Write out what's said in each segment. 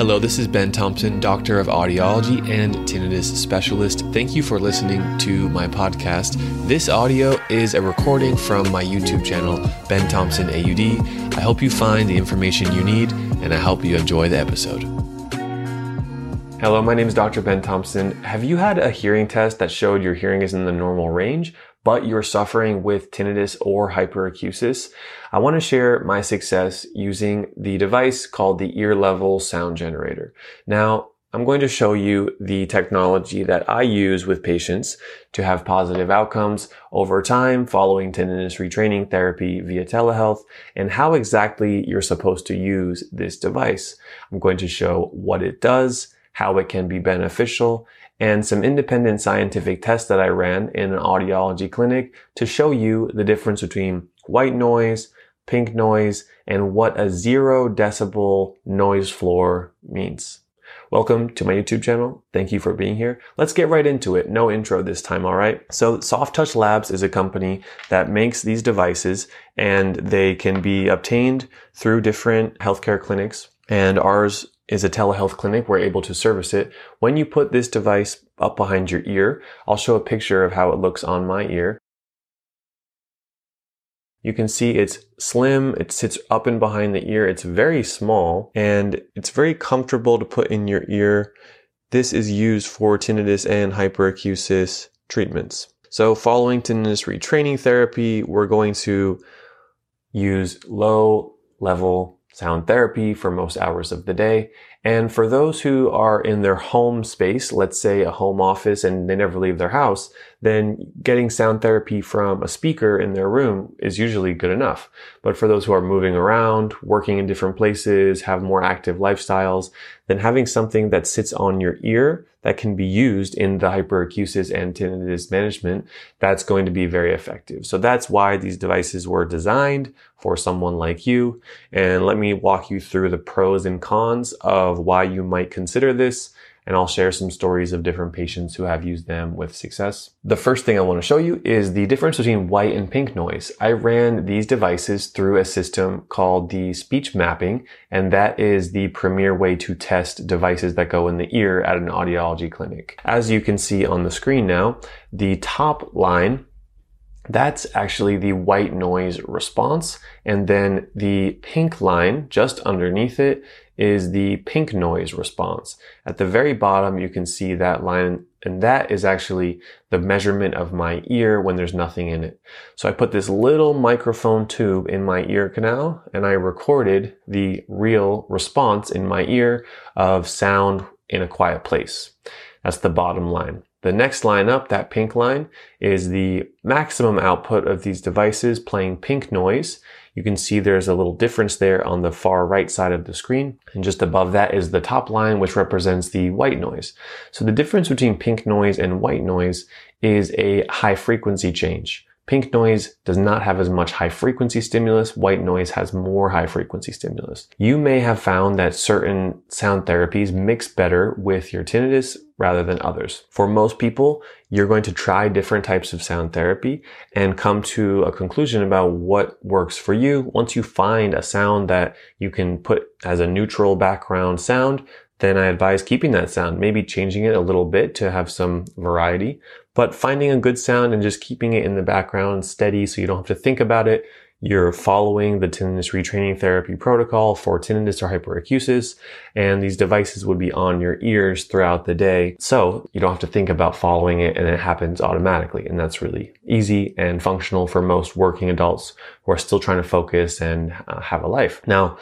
Hello, this is Ben Thompson, Doctor of Audiology and Tinnitus Specialist. Thank you for listening to my podcast. This audio is a recording from my YouTube channel, Ben Thompson AUD. I hope you find the information you need and I hope you enjoy the episode. Hello, my name is Dr. Ben Thompson. Have you had a hearing test that showed your hearing is in the normal range? But you're suffering with tinnitus or hyperacusis, I want to share my success using the device called the ear level sound generator. Now, I'm going to show you the technology that I use with patients to have positive outcomes over time following tinnitus retraining therapy via telehealth and how exactly you're supposed to use this device. I'm going to show what it does, how it can be beneficial, and some independent scientific tests that I ran in an audiology clinic to show you the difference between white noise, pink noise, and what a zero decibel noise floor means. Welcome to my YouTube channel. Thank you for being here. Let's get right into it. No intro this time, alright? So Soft Touch Labs is a company that makes these devices and they can be obtained through different healthcare clinics. And ours is a telehealth clinic. We're able to service it. When you put this device up behind your ear, I'll show a picture of how it looks on my ear. You can see it's slim, it sits up and behind the ear, it's very small, and it's very comfortable to put in your ear. This is used for tinnitus and hyperacusis treatments. So following tinnitus retraining therapy, we're going to use low level sound therapy for most hours of the day. And for those who are in their home space, let's say a home office and they never leave their house, then getting sound therapy from a speaker in their room is usually good enough. But for those who are moving around, working in different places, have more active lifestyles, then having something that sits on your ear that can be used in the hyperacusis and tinnitus management, that's going to be very effective. So that's why these devices were designed for someone like you. And let me walk you through the pros and cons of why you might consider this and I'll share some stories of different patients who have used them with success. The first thing I want to show you is the difference between white and pink noise. I ran these devices through a system called the speech mapping, and that is the premier way to test devices that go in the ear at an audiology clinic. As you can see on the screen now, the top line that's actually the white noise response. And then the pink line just underneath it is the pink noise response. At the very bottom, you can see that line and that is actually the measurement of my ear when there's nothing in it. So I put this little microphone tube in my ear canal and I recorded the real response in my ear of sound in a quiet place. That's the bottom line. The next line up, that pink line, is the maximum output of these devices playing pink noise. You can see there's a little difference there on the far right side of the screen. And just above that is the top line, which represents the white noise. So the difference between pink noise and white noise is a high frequency change. Pink noise does not have as much high frequency stimulus. White noise has more high frequency stimulus. You may have found that certain sound therapies mix better with your tinnitus rather than others. For most people, you're going to try different types of sound therapy and come to a conclusion about what works for you. Once you find a sound that you can put as a neutral background sound, then I advise keeping that sound, maybe changing it a little bit to have some variety, but finding a good sound and just keeping it in the background steady so you don't have to think about it. You're following the tinnitus retraining therapy protocol for tinnitus or hyperacusis, and these devices would be on your ears throughout the day. So you don't have to think about following it and it happens automatically. And that's really easy and functional for most working adults who are still trying to focus and uh, have a life. Now,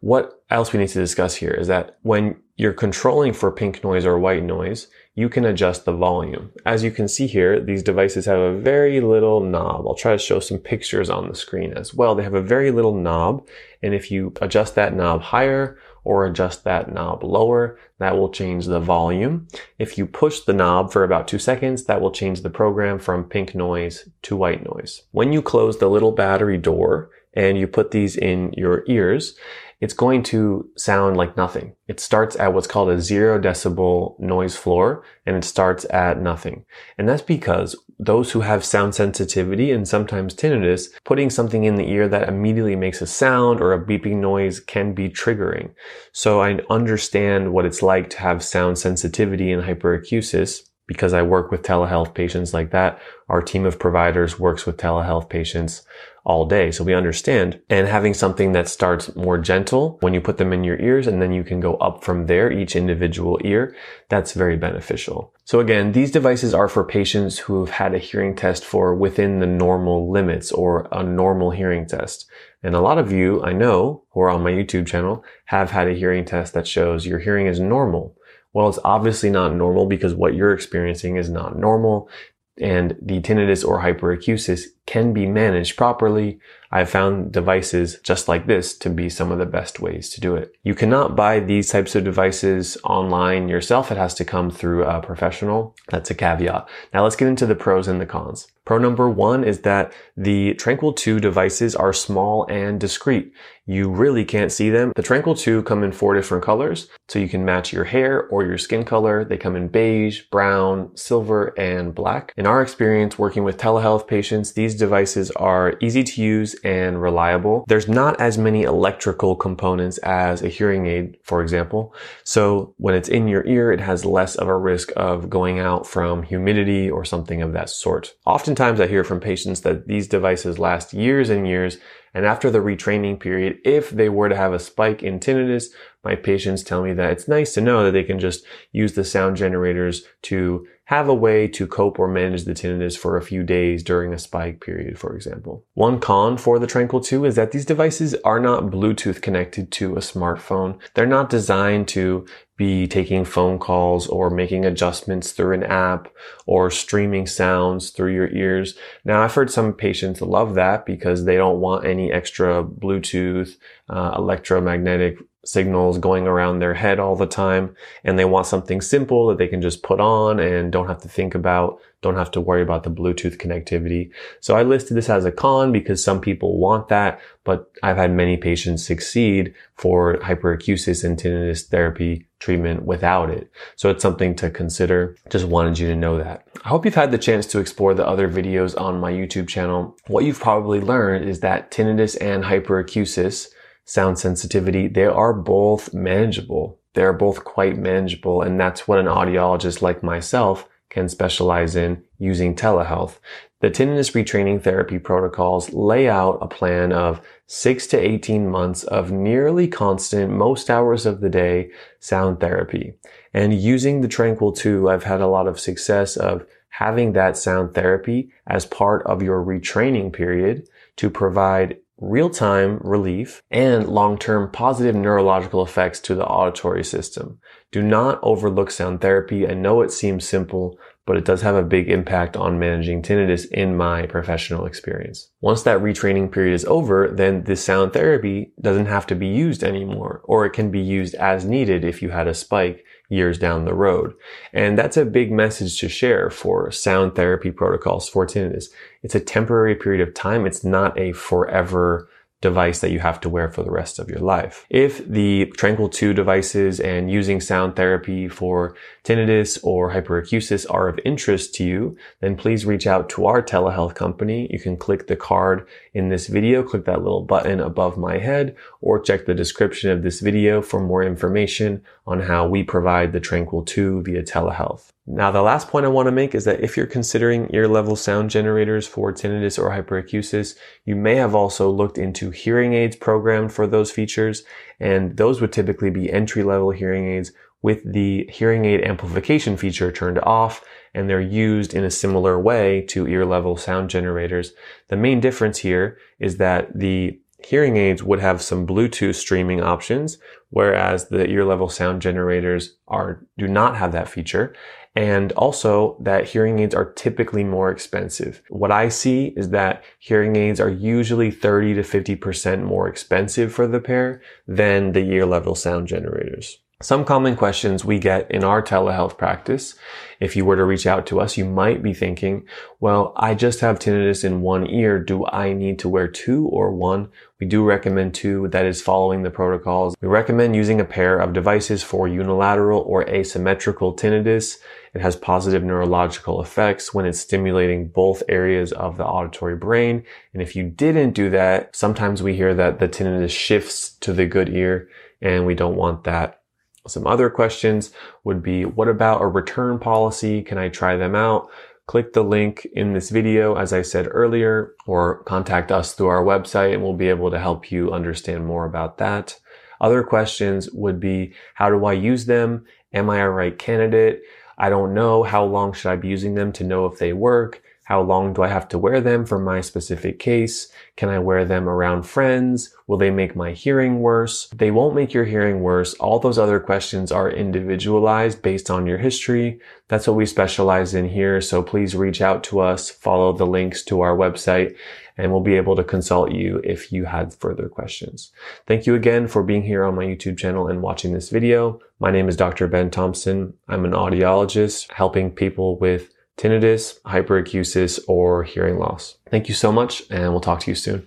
what else we need to discuss here is that when you're controlling for pink noise or white noise, you can adjust the volume. As you can see here, these devices have a very little knob. I'll try to show some pictures on the screen as well. They have a very little knob. And if you adjust that knob higher or adjust that knob lower, that will change the volume. If you push the knob for about two seconds, that will change the program from pink noise to white noise. When you close the little battery door, and you put these in your ears, it's going to sound like nothing. It starts at what's called a zero decibel noise floor and it starts at nothing. And that's because those who have sound sensitivity and sometimes tinnitus, putting something in the ear that immediately makes a sound or a beeping noise can be triggering. So I understand what it's like to have sound sensitivity and hyperacusis because I work with telehealth patients like that. Our team of providers works with telehealth patients all day. So we understand and having something that starts more gentle when you put them in your ears and then you can go up from there, each individual ear. That's very beneficial. So again, these devices are for patients who have had a hearing test for within the normal limits or a normal hearing test. And a lot of you I know who are on my YouTube channel have had a hearing test that shows your hearing is normal. Well, it's obviously not normal because what you're experiencing is not normal and the tinnitus or hyperacusis can be managed properly, I've found devices just like this to be some of the best ways to do it. You cannot buy these types of devices online yourself. It has to come through a professional. That's a caveat. Now let's get into the pros and the cons. Pro number one is that the Tranquil 2 devices are small and discreet. You really can't see them. The Tranquil 2 come in four different colors, so you can match your hair or your skin color. They come in beige, brown, silver, and black. In our experience working with telehealth patients, these devices are easy to use and reliable. There's not as many electrical components as a hearing aid, for example. So when it's in your ear, it has less of a risk of going out from humidity or something of that sort. Often Oftentimes I hear from patients that these devices last years and years, and after the retraining period, if they were to have a spike in tinnitus, my patients tell me that it's nice to know that they can just use the sound generators to have a way to cope or manage the tinnitus for a few days during a spike period, for example. One con for the Tranquil 2 is that these devices are not Bluetooth connected to a smartphone. They're not designed to be taking phone calls or making adjustments through an app or streaming sounds through your ears. Now, I've heard some patients love that because they don't want any extra Bluetooth, uh, electromagnetic signals going around their head all the time and they want something simple that they can just put on and don't have to think about, don't have to worry about the Bluetooth connectivity. So I listed this as a con because some people want that, but I've had many patients succeed for hyperacusis and tinnitus therapy treatment without it. So it's something to consider. Just wanted you to know that. I hope you've had the chance to explore the other videos on my YouTube channel. What you've probably learned is that tinnitus and hyperacusis sound sensitivity, they are both manageable. They're both quite manageable. And that's what an audiologist like myself can specialize in using telehealth. The tinnitus retraining therapy protocols lay out a plan of six to 18 months of nearly constant, most hours of the day sound therapy. And using the Tranquil 2, I've had a lot of success of having that sound therapy as part of your retraining period to provide real-time relief, and long-term positive neurological effects to the auditory system. Do not overlook sound therapy. I know it seems simple, but it does have a big impact on managing tinnitus in my professional experience. Once that retraining period is over, then the sound therapy doesn't have to be used anymore, or it can be used as needed if you had a spike years down the road. And that's a big message to share for sound therapy protocols for tinnitus. It's a temporary period of time. It's not a forever device that you have to wear for the rest of your life. If the Tranquil 2 devices and using sound therapy for tinnitus or hyperacusis are of interest to you, then please reach out to our telehealth company. You can click the card in this video, click that little button above my head, or check the description of this video for more information on how we provide the Tranquil 2 via telehealth. Now, the last point I want to make is that if you're considering ear level sound generators for tinnitus or hyperacusis, you may have also looked into hearing aids programmed for those features. And those would typically be entry level hearing aids with the hearing aid amplification feature turned off. And they're used in a similar way to ear level sound generators. The main difference here is that the hearing aids would have some Bluetooth streaming options, whereas the ear level sound generators are, do not have that feature. And also that hearing aids are typically more expensive. What I see is that hearing aids are usually 30 to 50% more expensive for the pair than the ear level sound generators. Some common questions we get in our telehealth practice. If you were to reach out to us, you might be thinking, well, I just have tinnitus in one ear. Do I need to wear two or one? We do recommend two. That is following the protocols. We recommend using a pair of devices for unilateral or asymmetrical tinnitus. It has positive neurological effects when it's stimulating both areas of the auditory brain. And if you didn't do that, sometimes we hear that the tinnitus shifts to the good ear and we don't want that. Some other questions would be, what about a return policy? Can I try them out? Click the link in this video, as I said earlier, or contact us through our website and we'll be able to help you understand more about that. Other questions would be, how do I use them? Am I a right candidate? I don't know. How long should I be using them to know if they work? How long do I have to wear them for my specific case? Can I wear them around friends? Will they make my hearing worse? They won't make your hearing worse. All those other questions are individualized based on your history. That's what we specialize in here. So please reach out to us, follow the links to our website, and we'll be able to consult you if you had further questions. Thank you again for being here on my YouTube channel and watching this video. My name is Dr. Ben Thompson. I'm an audiologist helping people with tinnitus, hyperacusis, or hearing loss. Thank you so much, and we'll talk to you soon.